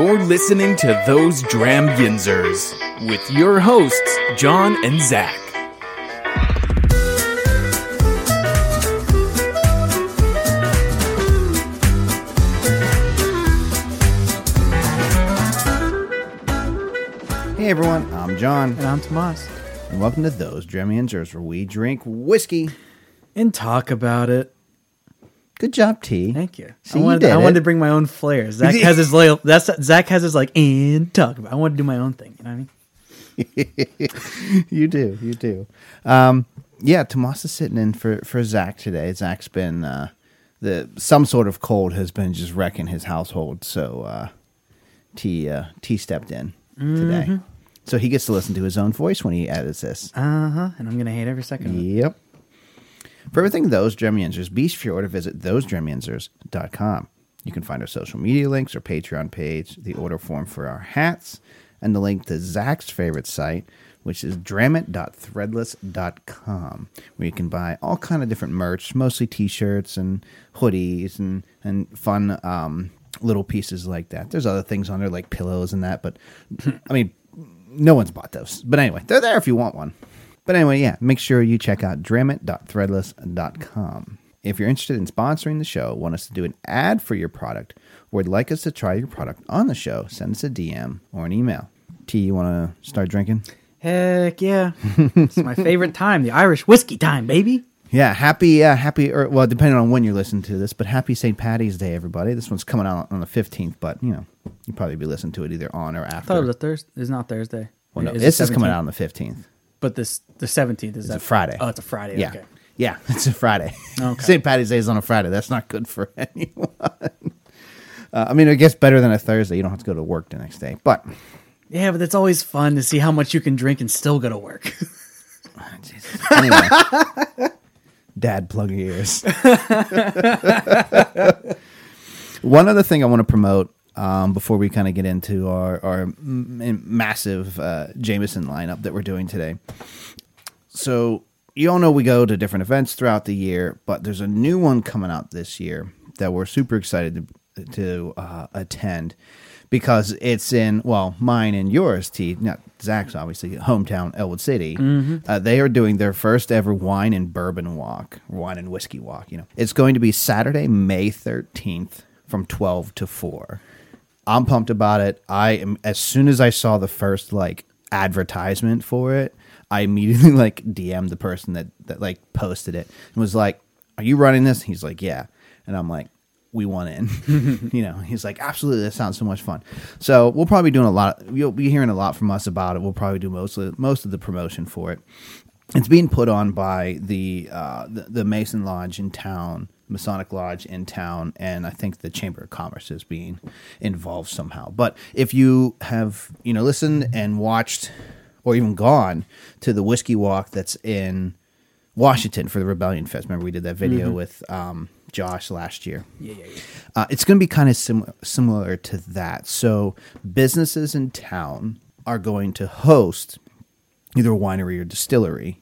You're listening to Those Dram Yinzers with your hosts, Jon and Zack. Hey everyone, I'm Jon, And I'm Tomas. and welcome to Those Dram Yinzers, where we drink whiskey. And talk about it. Good job, T. Thank you. See, I you wanted, did I wanted to bring my own flair. Zack has his loyal. That's Zack has his like and talk about. I want to do my own thing. You know what I mean? you do, you do. Um, yeah, Tomas is sitting in for for Zack today. Zack's been uh, the some sort of cold has been just wrecking his household, so uh, T uh, T stepped in today, so he gets to listen to his own voice when he edits this. Uh huh. And I'm gonna hate every second. of it. Yep. For everything Those Dram Yinzers, be sure to visit thosedramyinzers.com. You can find our social media links, our Patreon page, the order form for our hats, and the link to Zack's favorite site, which is dramit.threadless.com, where you can buy all kind of different merch, mostly t-shirts and hoodies and, and fun um, little pieces like that. There's other things on there like pillows and that, but I mean, no one's bought those. But anyway, they're there if you want one. But anyway, yeah, make sure you check out dramit.threadless.com. If you're interested in sponsoring the show, want us to do an ad for your product, or would like us to try your product on the show, send us a DM or an email. T, you want to start drinking? Heck yeah! it's my favorite time, the Irish whiskey time, baby. Yeah, happy, yeah, happy, or well, depending on when you're listening to this, but happy St. Patty's Day, everybody. This one's coming out on the 15th, but, you know, you'll probably be listening to it either on or I after. thought it was a Thursday. It's not Thursday. well, no, Is this is coming out on the 15th. But this the 17th is It's that a Friday. Oh, it's a Friday. Yeah. Okay. Yeah, it's a Friday. Okay. St. Patty's Day is on a Friday. That's not good for anyone. Uh, I mean, it gets better than a Thursday. You don't have to go to work the next day. But Yeah, but it's always fun to see how much you can drink and still go to work. anyway, Dad, plug your ears. One other thing I want to promote um, before we kind of get into our, our m- massive uh, Jameson lineup that we're doing today. So, you all know we go to different events throughout the year, but there's a new one coming out this year that we're super excited to, to uh, attend because it's in, well, mine and yours, T, not Zack's obviously, hometown, Ellwood City. Uh, they are doing their first ever wine and bourbon walk, wine and whiskey walk, you know. It's going to be Saturday, May 13th from 12 to 4. I'm pumped about it. I am as soon as I saw the first like advertisement for it, I immediately like DM'd the person that that like posted it and was like, "Are you running this?" He's like, "Yeah," and I'm like, "We want in." you know, he's like, "Absolutely, that sounds so much fun." So we'll probably be doing a lot. You'll be hearing a lot from us about it. We'll probably do most of most of the promotion for it. It's being put on by the uh, the, the Mason Lodge in town, Masonic Lodge in town, and I think the Chamber of Commerce is being involved somehow. But if you have you know listened and watched, or even gone to the whiskey walk that's in Washington for the Rebellion Fest, remember we did that video with um, Josh last year. yeah, yeah, yeah. Uh, it's going to be kind of sim- similar to that. So businesses in town are going to host either a winery or distillery,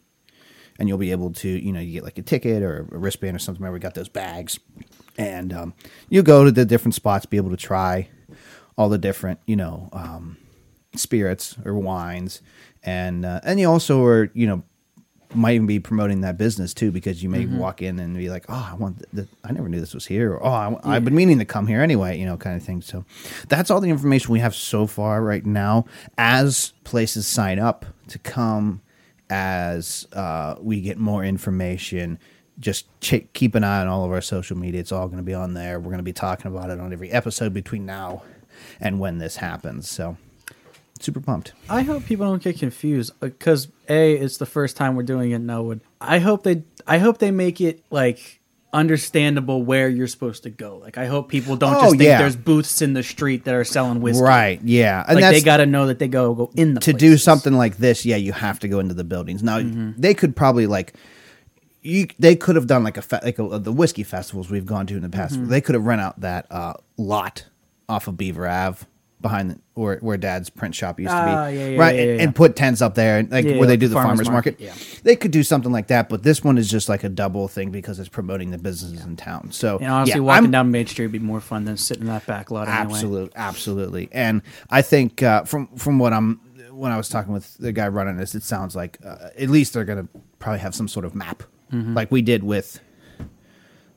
and you'll be able to, you know, you get like a ticket or a wristband or something. Remember, we got those bags, and um, you go to the different spots, be able to try all the different, you know, um, spirits or wines, and uh, and you also are, you know, might even be promoting that business too because you may Mm-hmm. walk in and be like, "Oh, I want th- th- I never knew this was here," or "Oh, I, have been meaning to come here anyway," you know, kind of thing. So that's all the information we have so far right now. As places sign up to come, as uh, we get more information, just ch- keep an eye on all of our social media. It's all going to be on there. We're going to be talking about it on every episode between now and when this happens. So super pumped. I hope people don't get confused because a it's the first time we're doing it in Ellwood. I hope they I hope they make it like understandable where you're supposed to go. Like I hope people don't Oh, just think yeah. there's booths in the street that are selling whiskey. Right? Yeah, and Like they got to know that they go go in the to do something like this, yeah, you have to go into the buildings. Now Mm-hmm. they could probably like you they could have done like a fe- like a, the whiskey festivals we've gone to in the past. Mm-hmm. They could have rent out that uh, lot off of Beaver Ave behind the, where where Dad's print shop used to be, yeah, yeah, right? yeah, and, and put tents up there, and like where they do the farmers, market. yeah. They could do something like that, but this one is just like a double thing because it's promoting the businesses in town. So And honestly, walking I'm- down Main Street would be more fun than sitting in that back lot. Anyway. Absolutely, absolutely. And I think uh, from from what I'm when I was talking with the guy running this, it sounds like uh, at least they're going to probably have some sort of map, Mm-hmm. like we did with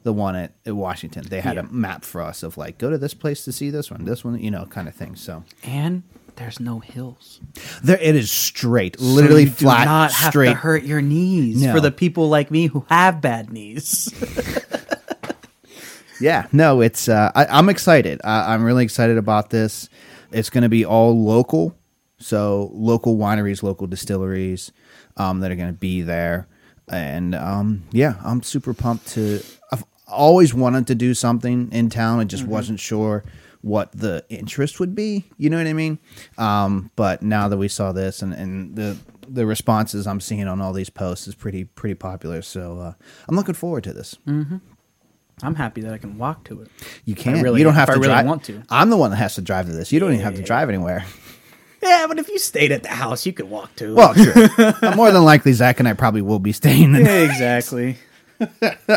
the one at, at Washington. They had Yeah. a map for us of like go to this place to see this one, this one, you know, kind of thing. So And there's no hills. there, it is straight, literally so you flat, Do not have straight. to hurt your knees No. for the people like me who have bad knees. Yeah, no, it's. Uh, I, I'm excited. I, I'm really excited about this. It's going to be all local, so local wineries, local distilleries um, that are going to be there, and um, yeah, I'm super pumped to. Always wanted to do something in town. I just wasn't sure what the interest would be. You know what I mean? Um, but now that we saw this and, and the the responses I'm seeing on all these posts is pretty pretty popular. So uh, I'm looking forward to this. I'm happy that I can walk to it. You can't. really- you don't have I to really drive. want to. I'm the one that has to drive to this. You don't even have to Yeah. drive anywhere. Yeah, but if you stayed at the house, you could walk to. Well, true. More than likely, Zack and I probably will be staying. The yeah, exactly.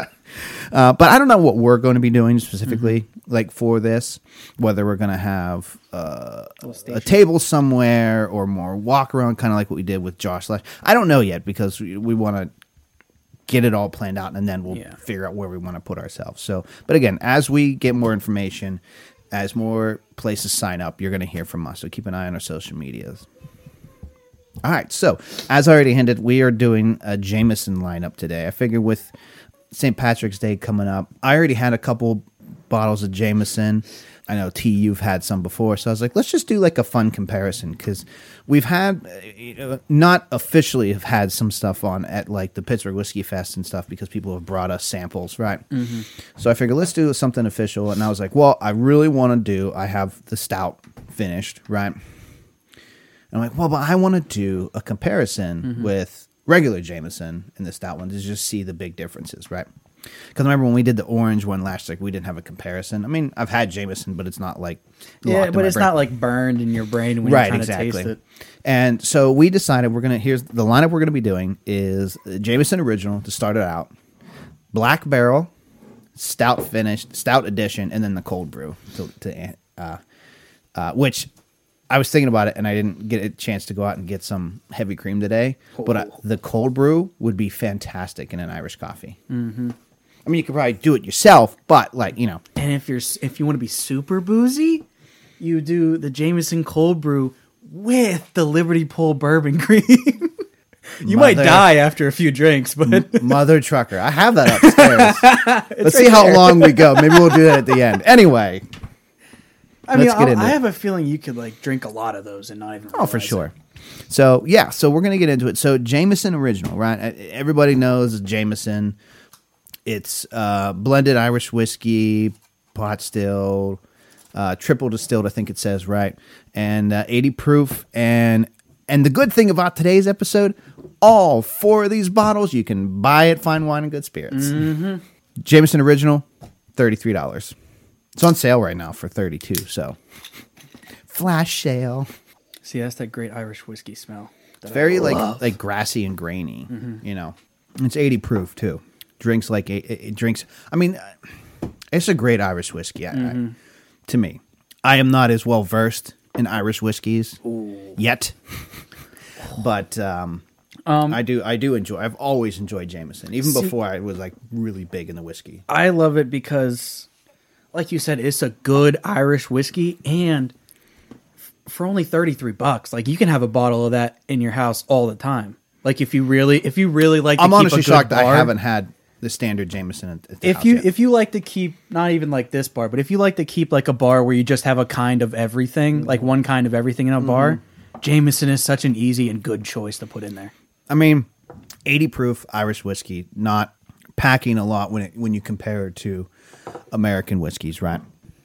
Uh, but I don't know what we're going to be doing specifically, Mm-hmm. like for this. Whether we're going to have uh, a table somewhere or more walk around, kind of like what we did with Josh. Lash. I don't know yet because we, we want to get it all planned out, and then we'll Yeah. figure out where we want to put ourselves. So, but again, as we get more information, as more places sign up, you're going to hear from us. So keep an eye on our social medias. All right. So, as I already hinted, we are doing a Jameson lineup today. I figure with St. Patrick's Day coming up, I already had a couple bottles of Jameson. I know T, you've had some before, so I was like, let's just do like a fun comparison because we've had, you know, not officially have had some stuff on at like the Pittsburgh Whiskey Fest and stuff because people have brought us samples, right? Mm-hmm. So I figured let's do something official, and I was like, well, I really want to do. I have the stout finished, right? And I'm like, well, but I want to do a comparison mm-hmm. with regular Jameson and the stout one to just see the big differences, right? Because remember when we did the orange one last week, we didn't have a comparison. I mean, I've had Jameson, but it's not like Yeah, but it's brain. not like burned in your brain when right, you're exactly. taste it. And so we decided we're gonna. Here's the lineup we're gonna be doing is Jameson original to start it out, black barrel, stout finished, stout edition, and then the cold brew to, to uh, uh, which I was thinking about it, and I didn't get a chance to go out and get some heavy cream today. But uh, the cold brew would be fantastic in an Irish coffee. Mm-hmm. I mean, you could probably do it yourself, but like you know, And if you're if you want to be super boozy, you do the Jameson cold brew with the Liberty Pole bourbon cream. you might die after a few drinks, but mother trucker, I have that upstairs. Let's see how long we go. Maybe we'll do that at the end. Anyway, I mean, Let's into I have a feeling you could like drink a lot of those and not even. Oh, for realize it. sure. So yeah, so we're gonna get into it. So Jameson original, right? Uh, Everybody knows Jameson. It's uh, blended Irish whiskey, pot still, uh, triple distilled. I think it says right, and uh, eighty proof. And and the good thing about today's episode, all four of these bottles you can buy at Fine Wine and Good Spirits. Jameson original, thirty three dollars. It's on sale right now for thirty two. So flash sale. See, that's that great Irish whiskey smell. that I very like like grassy and grainy. You know, it's eighty proof too. Drinks like it, it it drinks. I mean, uh, it's a great Irish whiskey. I, I, to me, I am not as well versed in Irish whiskeys yet, but um, I do I do enjoy. I've always enjoyed Jameson, even See- before I was like really big in the whiskey. I love it because, like you said, it's a good Irish whiskey, and f- for only thirty three bucks, like you can have a bottle of that in your house all the time. Like if you really, if you really like, I'm honestly shocked that I haven't had the standard Jameson. At, at the If you yet. if you like to keep not even like this bar, but if you like to keep like a bar where you just have a kind of everything, like one kind of everything in a bar, Mm-hmm. Jameson is such an easy and good choice to put in there. I mean, 80 proof Irish whiskey, not packing a lot when it, when you compare it to American whiskeys, right?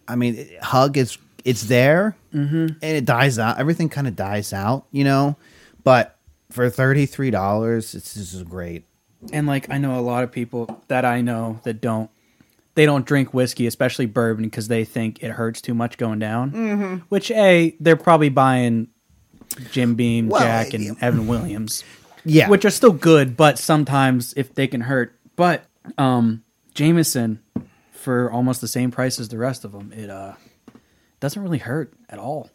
I mean, it- Hug is it's there and it dies out. Everything kind of dies out, you know. But for thirty three dollars, it's this is great. And like I know a lot of people that I know that don't they don't drink whiskey, especially bourbon, because they think it hurts too much going down. Which a they're probably buying Jim Beam, Well, Jack, and. Evan Williams, Yeah. which are still good, but sometimes if they can hurt. But um, Jameson, for almost the same price as the rest of them, it uh doesn't really hurt at all.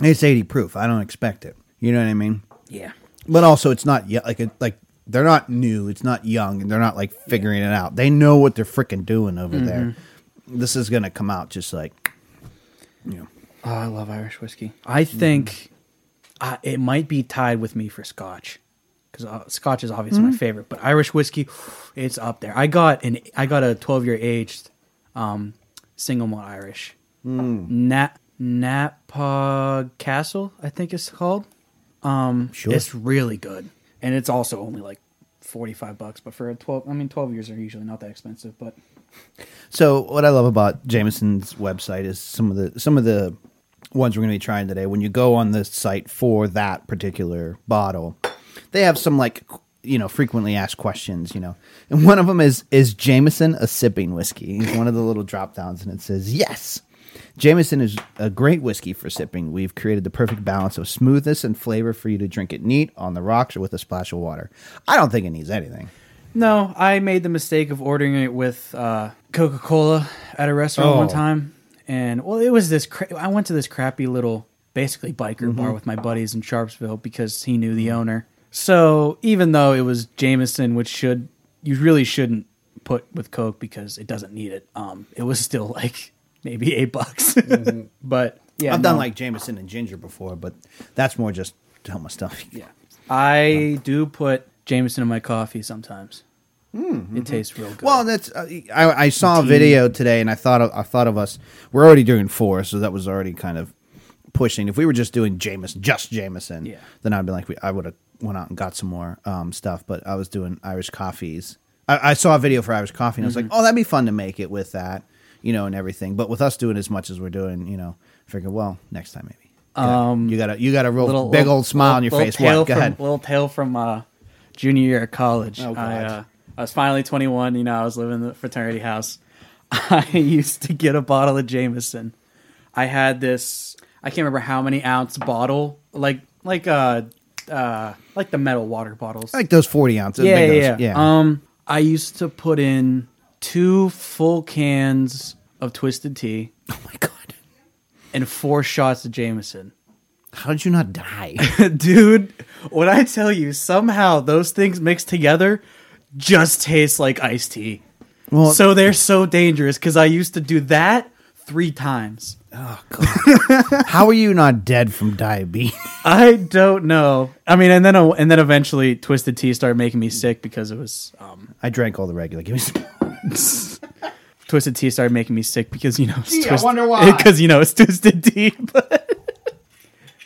It's 80 proof. I don't expect it. You know what I mean? Yeah. But also, it's not yet like it, like they're not new. It's not young, and they're not like figuring it out. They know what they're freaking doing over there. This is gonna come out just like, you know. Oh, I love Irish whiskey. I think uh, it might be tied with me for Scotch because uh, Scotch is obviously my favorite, but Irish whiskey, it's up there. I got an I got a twelve year aged um, single malt Irish, Nat Knappogue Castle, I think it's called. Um, Sure. it's really good, and it's also only like forty five bucks. But for a twelve, I mean, twelve years are usually not that expensive, but So what I love about Jameson's website is some of the some of the ones we're going to be trying today. When you go on the site for that particular bottle, they have some like you know frequently asked questions. You know, and one of them is is Jameson a sipping whiskey? It's one of the little drop downs, and it says yes. Jameson is a great whiskey for sipping. We've created the perfect balance of smoothness and flavor for you to drink it neat on the rocks or with a splash of water. I don't think it needs anything. No, I made the mistake of ordering it with uh, Coca Cola at a restaurant one Oh. time, and well, it was this. Cra- I went to this crappy little, basically biker bar with my buddies in Sharpsville because he knew the owner. So even though it was Jameson, which should you really shouldn't put with Coke because it doesn't need it. Um, it was still like maybe eight bucks, but yeah, I've done like Jameson and ginger before, but that's more just to help my stomach. yeah. I do put Jameson in my coffee sometimes. It tastes real good. Well, that's uh, I, I saw a video today, and I thought of, I thought of us. We're already doing four, so that was already kind of pushing. If we were just doing Jameson, just Jameson, Yeah. then I'd be like, we, I would have went out and got some more um, stuff. But I was doing Irish coffees. I, I saw a video for Irish coffee, and I was like, oh, that'd be fun to make it with that, you know, and everything. But with us doing as much as we're doing, you know, I figured, well, next time maybe. Yeah. Um, you got a you got a real little big little- old smile on your face. What? Go from, ahead. Little tale from uh, junior year at college. Oh, I, uh, I was finally 21. You know, I was living in the fraternity house. I used to get a bottle of Jameson. I had this. I can't remember how many ounce bottle, like like uh uh like the metal water bottles. like those forty ounces. yeah, big yeah, yeah. Um, I used to put in two full cans of twisted tea oh my god, and four shots of Jameson. how did you not die? Dude, when I tell you, somehow those things mixed together just taste like iced tea. Well- so they're so dangerous because I used to do that three times. Oh god. How are you not dead from diabetes? I don't know. I mean, and then and then eventually Twisted Tea started making me sick because it was um, I drank all the regular. Give me some. Twisted Tea started making me sick because you know it's Gee, I wonder why. because you know it's Twisted Tea. But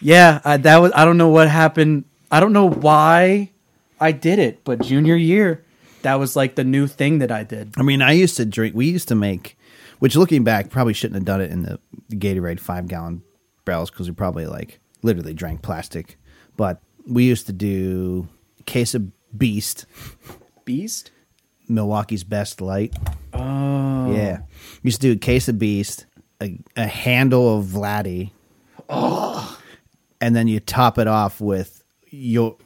yeah, I, that was I don't know what happened. I don't know why I did it, but junior year, that was like the new thing that I did. I mean, I used to drink. We used to make, which looking back, probably shouldn't have done it in the Gatorade five gallon barrels because we probably like literally drank plastic. But we used to do case of Beast, Beast. Milwaukee's best light. Oh, Yeah, we used to do a case of Beast, a, a handle of Vladdy, and then you top it off with your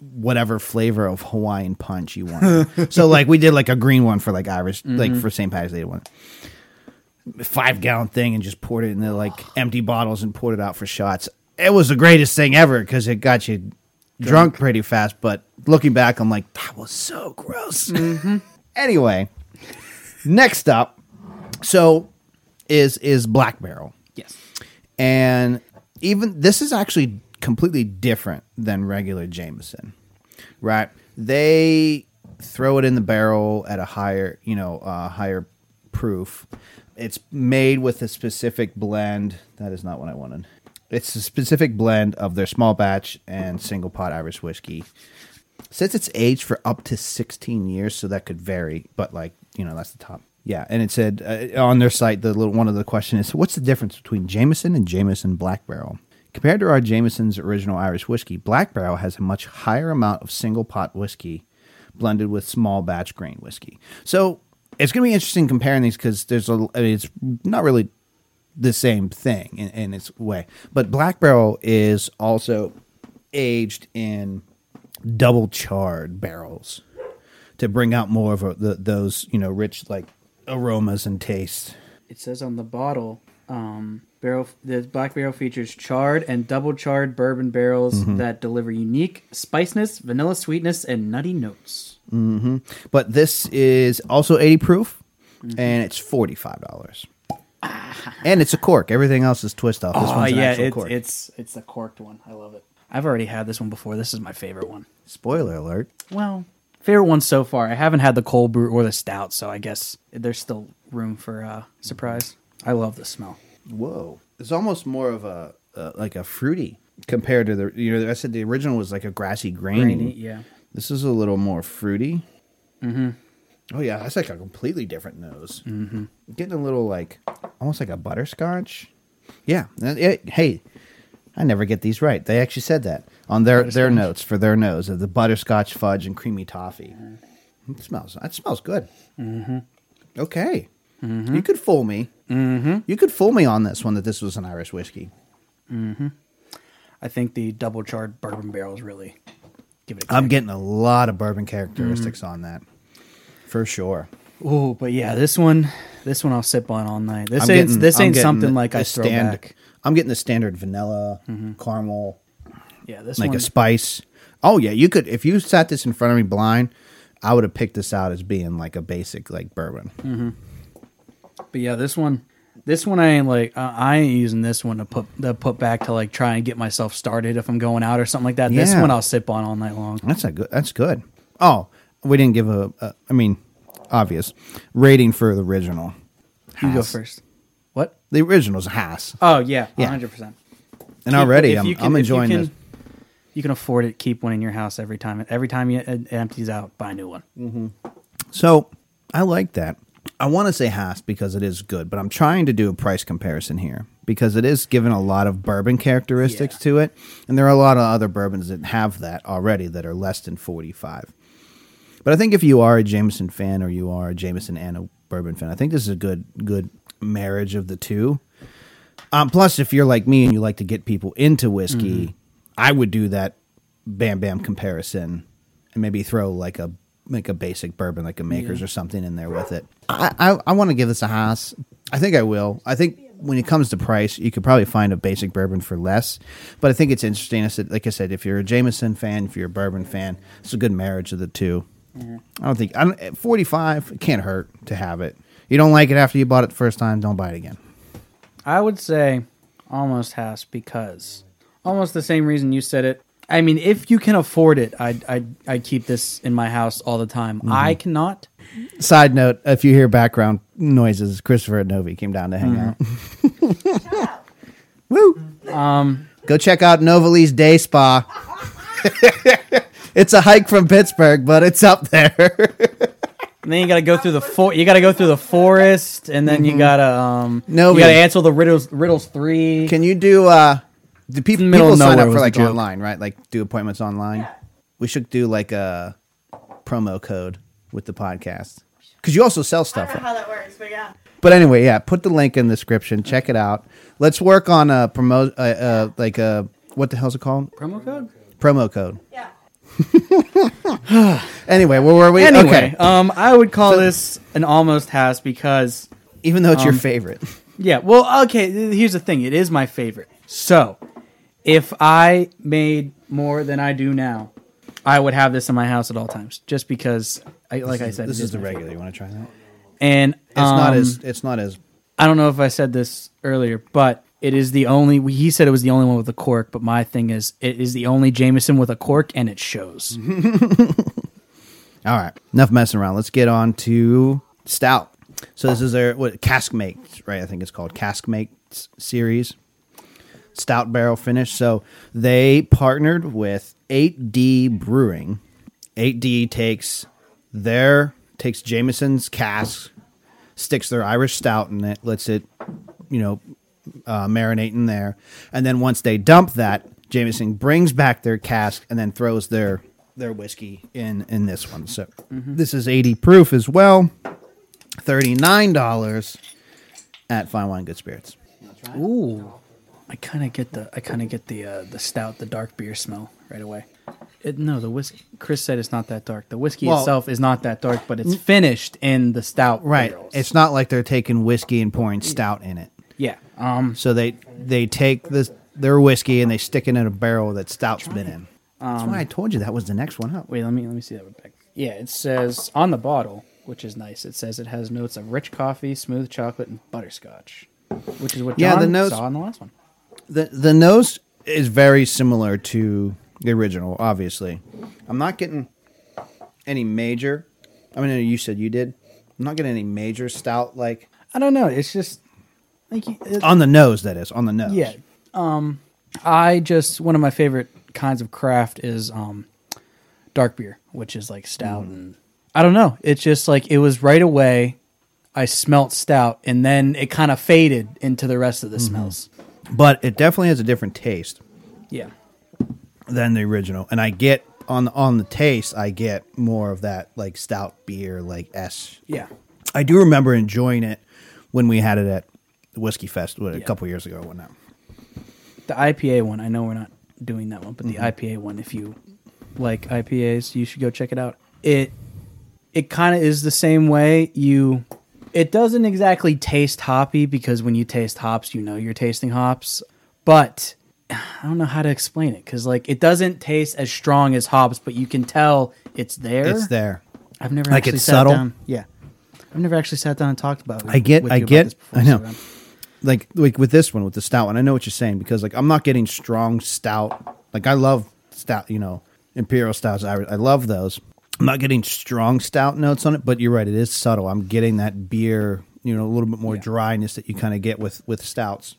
whatever flavor of Hawaiian punch you want. so like we did like a green one for like Irish, like mm-hmm. for St. Patrick's Day one. Five gallon thing and just poured it in the like empty bottles and poured it out for shots. It was the greatest thing ever because it got you drunk. pretty fast. But looking back, I'm like, that was so gross. anyway, next up, so is is Black Barrel yes. and even this is actually completely different than regular Jameson, right? They throw it in the barrel at a higher, you know, uh, higher proof. It's made with a specific blend. That is not what I wanted. It's a specific blend of their small batch and single pot Irish whiskey. Says it's aged for up to 16 years, so that could vary, but like, you know, that's the top. Yeah, and it said uh, on their site, the little one of the question is, what's the difference between Jameson and Jameson Black Barrel? Compared to our Jameson's original Irish whiskey, Black Barrel has a much higher amount of single pot whiskey blended with small batch grain whiskey. So it's going to be interesting comparing these because there's a. I mean, it's not really the same thing in, in its way, but Black Barrel is also aged in double charred barrels to bring out more of a, the, those you know rich like aromas and taste. It says on the bottle, um, barrel the black barrel features charred and double charred bourbon barrels that deliver unique spiciness, vanilla sweetness, and nutty notes. But this is also 80 proof, and it's forty five dollars. and it's a cork. Everything else is twist off. This oh one's yeah, it's, cork. it's it's the corked one. I love it. I've already had this one before. This is my favorite one. Spoiler alert. Well, favorite one so far. I haven't had the cold brew or the stout, so I guess there's still room for uh, surprise. I love the smell. Whoa, it's almost more of a uh, like a fruity compared to the you know I said the original was like a grassy grainy. Grainy, yeah. This is a little more fruity. Mm-hmm. Oh yeah, that's like a completely different nose. Mm-hmm. Getting a little like almost like a butterscotch. Yeah. and it- hey, I never get these right. They actually said that on their their notes for their nose of the butterscotch fudge and creamy toffee. It smells. That smells good. Mm-hmm. Okay. You could fool me. Mm-hmm. You could fool me on this one that this was an Irish whiskey. I think the double charred bourbon barrels really give it. I'm getting a lot of bourbon characteristics on that, for sure. Ooh, but yeah, this one, this one I'll sip on all night. This I'm ain't getting- this I'm ain't getting something the- like I throw stand- back. I'm getting the standard vanilla, caramel, Yeah, this like one. a spice. Oh yeah, you could if you sat this in front of me blind, I would have picked this out as being like a basic like bourbon. Mm. But yeah, this one, this one I ain't like. Uh, I ain't using this one to put to put back to like try and get myself started if I'm going out or something like that. This Yeah. one I'll sip on all night long. That's a good. That's good. Oh, we didn't give a. a I mean, obvious rating for the original. You go first. What? The original's a Haas, Oh yeah, Yeah. hundred percent. and already I'm, I'm enjoying this. You can afford it. Keep one in your house every time. Every time you, it empties out, buy a new one. So I like that. I want to say Haas because it is good, but I'm trying to do a price comparison here because it is given a lot of bourbon characteristics Yeah. to it, and there are a lot of other bourbons that have that already that are less than 45. But I think if you are a Jameson fan or you are a Jameson and a bourbon fan, I think this is a good good marriage of the two. Um, plus, if you're like me and you like to get people into whiskey, I would do that bam bam comparison and maybe throw like a like a basic bourbon, like a Makers Yeah. or something in there with it. I I, I want to give this a Haas. I think I will. I think when it comes to price, you could probably find a basic bourbon for less. But I think it's interesting. I said, like I said, if you're a Jameson fan, if you're a bourbon fan, it's a good marriage of the 2 I don't think I don't, at 45. It can't hurt to have it. You don't like it after you bought it the first time, don't buy it again. I would say almost has because almost the same reason you said it. I mean, if you can afford it, I'd I'd, I'd keep this in my house all the time. I cannot. Side note: If you hear background noises, Christopher and Novi came down to hang out. Woo! Um, Go check out Novaley's Day Spa. it's a hike from Pittsburgh, but it's up there. and then you got to go through the for- You got to go through the forest, and then you got to um. No, you got to answer the riddles. Riddles three. Can you do? uh Do people, Middle people of sign up for like online, right? Like do appointments online. We should do like a promo code with the podcast because you also sell stuff. I stuff. don't know how that works, but yeah. But anyway, yeah, put the link in the description. Check it out. Let's work on a promo, uh, uh, like a what the hell's it called? promo code. Promo code. Yeah. Anyway, where were we? Anyway, Okay, um, I would call So- this an almost has because even though it's your um, favorite, Yeah, well, okay. Here's the thing: it is my favorite. So, if I made more than I do now, I would have this in my house at all times, just because, I, like I said, this it is the my regular. favorite. You want to try that? And It's not um, as. It's not as. I don't know if I said this earlier, but it is the only. He said it was the only one with a cork, but my thing is, it is the only Jameson with a cork, and it shows. All right, enough messing around. Let's get on to stout. So this is their what Caskmates, right? I think it's called Caskmates series. Stout barrel finish. So they partnered with 8D Brewing. 8D takes their takes Jameson's cask, sticks their Irish stout in it, lets it, you know, uh, marinate in there, and then once they dump that, Jameson brings back their cask and then throws their their whiskey in in this one. So this is 80 proof as well. thirty nine dollars at Fine Wine Good Spirits. Ooh, I kind of get the I kind of get the uh, the stout, the dark beer smell right away. It, no, the whiskey. Chris said it's not that dark. The whiskey Well- itself is not that dark, but it's finished in the stout. Right. barrels. It's not like they're taking whiskey and pouring stout in it. yeah. Um. So they they take this their whiskey and they stick it in a barrel that stout's been in. That's why I told you that was the next one up. Wait. Let me let me see that one back. Yeah. It says on the bottle, which is nice. It says it has notes of rich coffee, smooth chocolate, and butterscotch, which is what Yeah, the notes- saw in the last one. The the nose is very similar to the original, obviously. I'm not getting any major. I mean, you said you did. I'm not getting any major stout like I don't know. It's just like it, on the nose. That is on the nose. Yeah. Um, I just one of my favorite kinds of craft is um, dark beer, which is like stout, and I don't know. It's just like it was right away. I smelt stout, and then it kind of faded into the rest of the smells. But it definitely has a different taste Yeah. than the original. And I get on on the taste, I get more of that like stout beer, like S. Yeah. I do remember enjoying it when we had it at the Whiskey Fest what, a couple years ago. or whatnot. The IPA one, I know we're not doing that one, but the mm-hmm. IPA one, if you like IPAs, you should go check it out. It it kind of is the same way. You it doesn't exactly taste hoppy because when you taste hops, you know you're tasting hops, but I don't know how to explain it cuz like it doesn't taste as strong as hops, but you can tell it's there. It's there. I've never Like actually it's sat subtle? down. Yeah. I've never actually sat down and talked about it. I get- I get- this before, I know. so, like like with this one with the stout one, I know what you're saying because like I'm not getting strong stout. Like I love stout, you know, imperial stouts. I I love those. I'm not getting strong stout notes on it, but you're right, it is subtle. I'm getting that beer, you know, a little bit more Yeah. dryness that you kind of get with with stouts.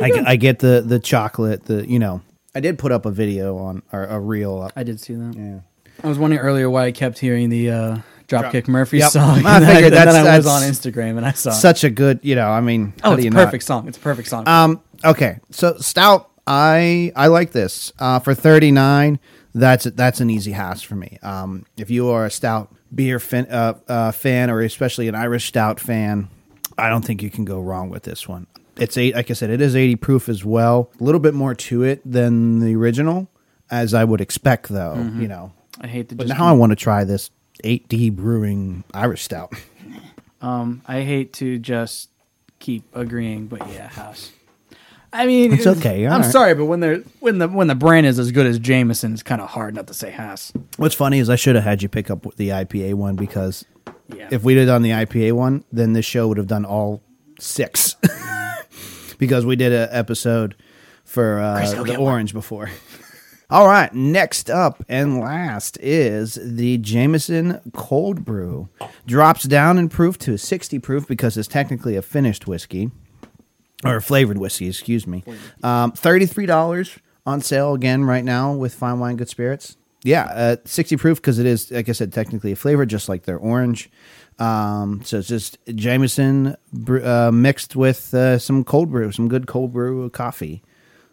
I get, I get the the chocolate, the you know. I did put up a video on or a reel up. I did see that. yeah. I was wondering earlier why I kept hearing the uh, Dropkick Drop- Murphy Yep. song. I figured that's- I was on Instagram and I saw. it. Such a good, you know, I mean, oh, it's a perfect not? song. It's a perfect song. Um. Okay. So stout. I I like this. Uh, for thirty nine, that's that's an easy house for me. Um, if you are a stout beer fan, uh, uh, fan, or especially an Irish stout fan, I don't think you can go wrong with this one. It's eight. Like I said, it is eighty proof as well. A little bit more to it than the original, as I would expect, though. Mm-hmm. You know. I hate to But just. now I want to try this eight D Brewing Irish Stout. um, I hate to just keep agreeing, but yeah, house. I mean, It's okay, all I'm right. sorry, but when they're when the when the brand is as good as Jameson, it's kind of hard not to say Haas. What's funny is I should have had you pick up the IPA one because Yeah. if we'd have done the IPA one, then this show would have done all six because we did an episode for uh, go the get one. orange before. All right, next up and last is the Jameson Cold Brew. Drops down in proof to 60 proof because it's technically a finished whiskey or flavored whiskey, excuse me. Um, $33 on sale again right now with Fine Wine Good Spirits. Yeah, uh, 60 proof because it is, like I said, technically a flavor, just like their orange. Um, so it's just Jameson uh, mixed with uh, some cold brew, some good cold brew coffee.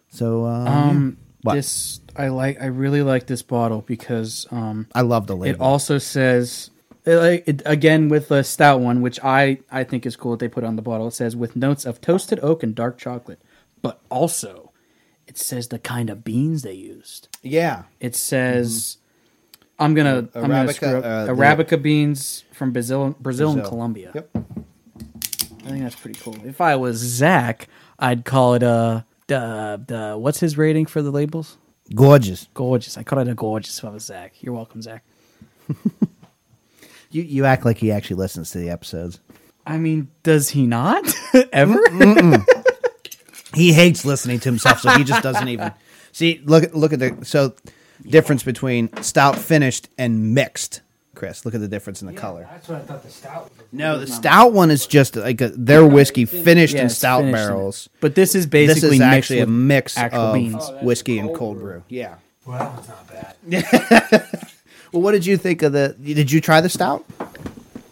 So, uh, Um, this I like. I really like this bottle because um, I love the label. It also says, like, it, again with the stout one, which I I think is cool that they put on the bottle. It says with notes of toasted oak and dark chocolate, but also it says the kind of beans they used. yeah, It says, I'm gonna I'm gonna Arabica, screw up uh, the- beans from Brazil, Brazil, and Colombia. Yep. I think that's pretty cool. If I was Zack, I'd call it a the the what's his rating for the labels? gorgeous. Gorgeous. I call it a gorgeous if I was Zack. You're welcome, Zack. You you act like he actually listens to the episodes. I mean, does he not ever? He hates listening to himself, so he just doesn't even see. Look at look at the so difference between stout finished and mixed. Chris, look at the difference in the color. That's what I thought the stout was. No, the stout one is just like a, their whiskey finished Yeah, in stout finished in barrels. But this is This basically is actually a mix actual of beans. Oh, whiskey a and cold cold brew. brew. Yeah. Well, that one's not bad. Well, what did you think of the? Did you try the stout?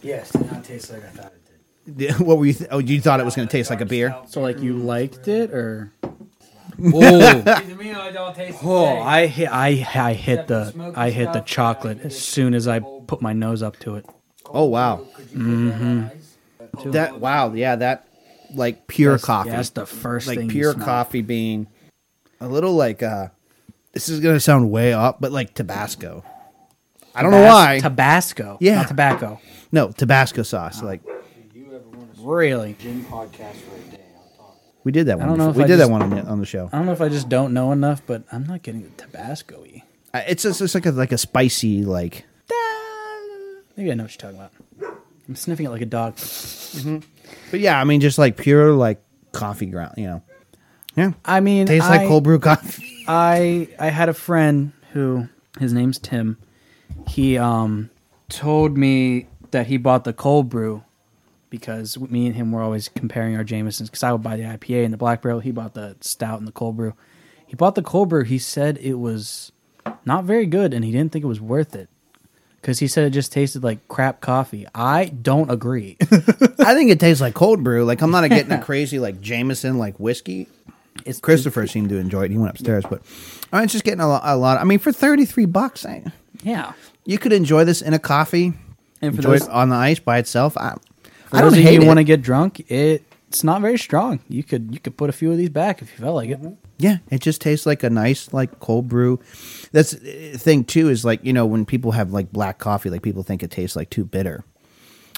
Yes, it did not taste like I thought it did. What were you? Th- oh, you thought it was going to taste like a beer? So, like, you liked it, or Oh, I don't taste the oh. I hit, I, I hit the the, I hit the chocolate as soon as I put my nose up to it. Oh wow. Could you put that on ice? too. That wow, yeah, that like pure That's- coffee. Yeah, that's the first like thing. pure smell. coffee bean. A little like uh this is gonna sound way up, but like Tabasco. I don't know Tabas- why. Tabasco. Yeah. Not tobacco. no, Tabasco sauce. Oh. Like you ever Really? gym podcast for a day, I'll talk. we did that one. I don't know before. if we I did just- that one on the, on the show. I don't know if I just don't know enough, but I'm not getting the Tabasco y. Uh, It's just it's like a like a spicy like Maybe I know what you're talking about. I'm sniffing it like a dog. But yeah, I mean just like pure like coffee ground, you know. Yeah. I mean, Tastes I, like cold brew coffee. I I had a friend who his name's Tim. He um told me that he bought the cold brew because me and him were always comparing our Jamesons because I would buy the IPA and the black barrel. He bought the stout and the cold brew. He bought the cold brew. He said it was not very good and he didn't think it was worth it because he said it just tasted like crap coffee. I don't agree. I think it tastes like cold brew. Like I'm not getting a crazy like Jameson like whiskey. it's Christopher seemed to enjoy it. He went upstairs, but I'm just getting a lot, a lot. I mean, for 33 bucks, I, yeah. you could enjoy this in a coffee. And for enjoy those, it on the ice by itself. I, for I don't those hate you want to get drunk, it's not very strong. You could you could put a few of these back if you felt like it. Yeah, it just tastes like a nice like cold brew. That's the thing too is like you know when people have like black coffee, like people think it tastes like too bitter.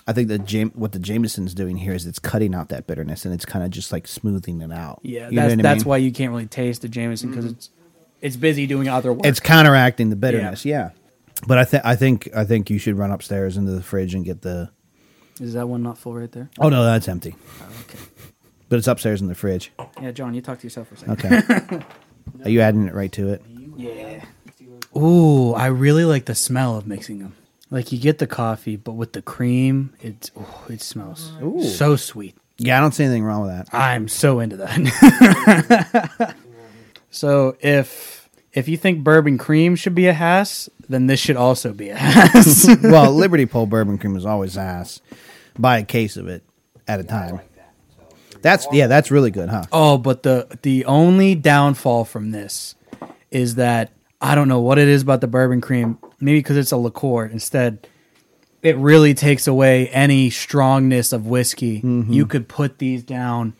I think that Jam- what the Jameson's doing here is it's cutting out that bitterness and it's kind of just like smoothing it out. Yeah, You know that's I that's mean? why you can't really taste the Jameson because mm-hmm. it's it's busy doing other work. it's counteracting the bitterness. Yeah, but I think I think I think you should run upstairs into the fridge and get the. Is that one not full right there? Oh no, that's empty. Oh, okay. But it's upstairs in the fridge. Yeah, Jon, you talk to yourself for a second. Okay. Are you adding it right to it? Yeah. Ooh, I really like the smell of mixing them. Like you get the coffee, but with the cream, it's oh, it smells so sweet. Yeah, I don't see anything wrong with that. I'm so into that. so if if you think bourbon cream should be a Hass, then this should also be a Hass. well, Liberty Pole bourbon cream is always ass. Buy a case of it at a time. That's yeah, that's really good, huh? Oh, but the the only downfall from this is that I don't know what it is about the bourbon cream. Maybe because it's a liqueur. Instead, it really takes away any strongness of whiskey. Mm-hmm. You could put these down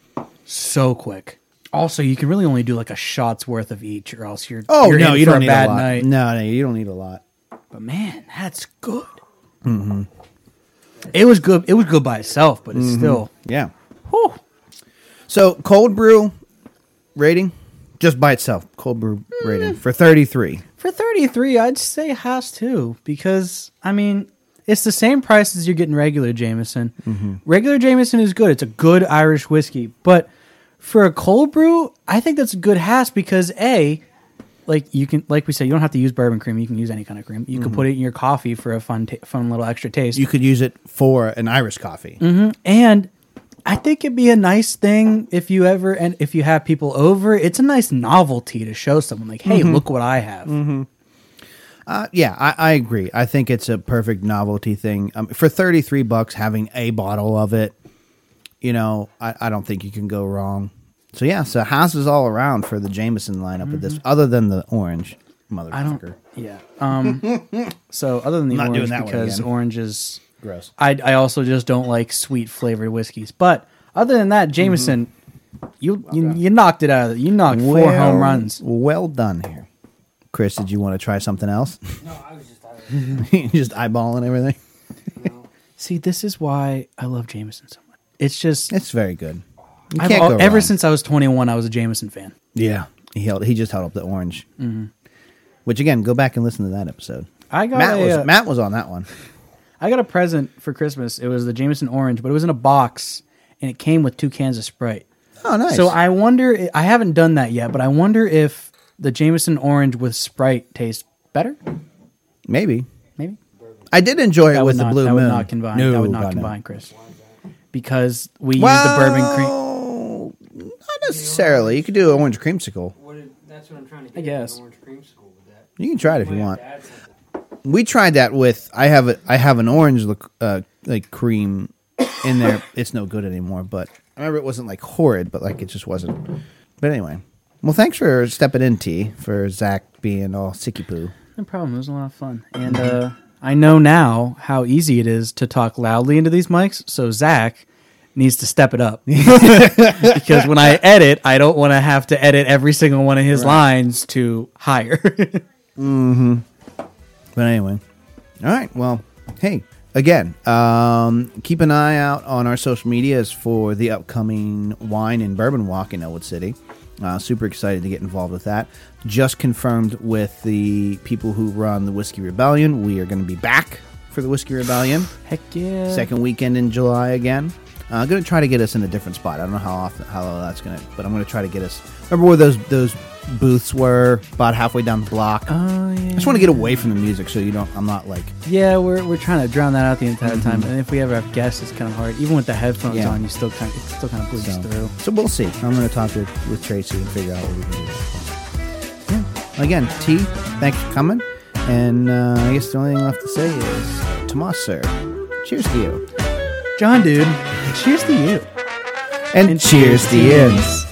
so quick. Also, you can really only do like a shot's worth of each, or else you're Oh you're no, you don't a need bad a lot. night. No, no, you don't need a lot. But man, that's good. Mm-hmm. It was good. It was good by itself, but it's mm-hmm. still. Yeah. Whew. So cold brew rating, just by itself, cold brew rating mm. for thirty three. For 33, I'd say has too, because, I mean, it's the same price as you're getting regular Jameson. Mm-hmm. Regular Jameson is good. It's a good Irish whiskey. But for a cold brew, I think that's a good Haas because, A, like you can, like we said, you don't have to use bourbon cream. You can use any kind of cream. You can put it in your coffee for a fun, ta- fun little extra taste. You could use it for an Irish coffee. And I think it'd be a nice thing if you ever and if you have people over, it's a nice novelty to show someone like, hey, look what I have. Uh, yeah, I, I agree. I think it's a perfect novelty thing. Um, for thirty three bucks, having a bottle of it, you know, I, I don't think you can go wrong. So yeah, so house is all around for the Jameson lineup of this, other than the orange motherfucker. I don't. Yeah. Um. so other than the I'm not doing orange, that one because again. orange is, Gross. I I also just don't like sweet flavored whiskeys. But other than that, Jameson, you, you you knocked it out. of You knocked four Well- home runs. Well done here, Chris. Did you want to try something else? No, I was just, I was, just eyeballing everything. no. See, this is why I love Jameson so much. It's just It's very good. You I've can't go ever wrong. since I was 21, I was a Jameson fan. Yeah, he held. He just held up the orange. Which again, go back and listen to that episode. I got Matt a, was uh, Matt was on that one. I got a present for Christmas. It was the Jameson Orange, but it was in a box and it came with two cans of Sprite. Oh, nice. So I wonder. I haven't done that yet, but I wonder if the Jameson Orange with Sprite tastes better. maybe Maybe I did enjoy it that with would the not, blue that moon. would not combine. No, that would not God, no. combine, Chris, because we use the bourbon cream. Not necessarily. You could do an orange creamsicle. What did, that's what I'm trying to get. I guess. An orange creamsicle with that. You can try it if you want. to add something. We tried that with. I have a. I have an orange look, uh, like cream in there. It's no good anymore. But I remember it wasn't like horrid, but like it just wasn't. But anyway, well, thanks for stepping in, T, for Zack being all sicky poo. No problem. It was a lot of fun, and uh, I know now how easy it is to talk loudly into these mics. So Zack, needs to step it up because when I edit, I don't want to have to edit every single one of his lines to higher. But anyway, all right. Well, hey, again, um, keep an eye out on our social medias for the upcoming wine and bourbon walk in Ellwood City. Uh, super excited to get involved with that. Just confirmed with the people who run the Whiskey Rebellion, we are going to be back for the Whiskey Rebellion. Heck yeah! second weekend in July again. Uh, I'm gonna try to get us in a different spot. I don't know how often, how that's gonna, but I'm gonna try to get us. Remember where those those booths were? About halfway down the block. Oh I just want to get away from the music, so you don't. I'm not like. Yeah, we're, we're trying to drown that out the entire time, and if we ever have guests, it's kind of hard. Even with the headphones Mm-hmm. Yeah. on, you still kind of, it still kind of bleeds So, through. so we'll see. I'm gonna talk with with Tracy and figure out what we can do. Yeah. Again, T, thanks for coming. And uh, I guess the only thing left to say is, Tomas, sir, cheers to you. Jon, dude, cheers to you. And, cheers to you.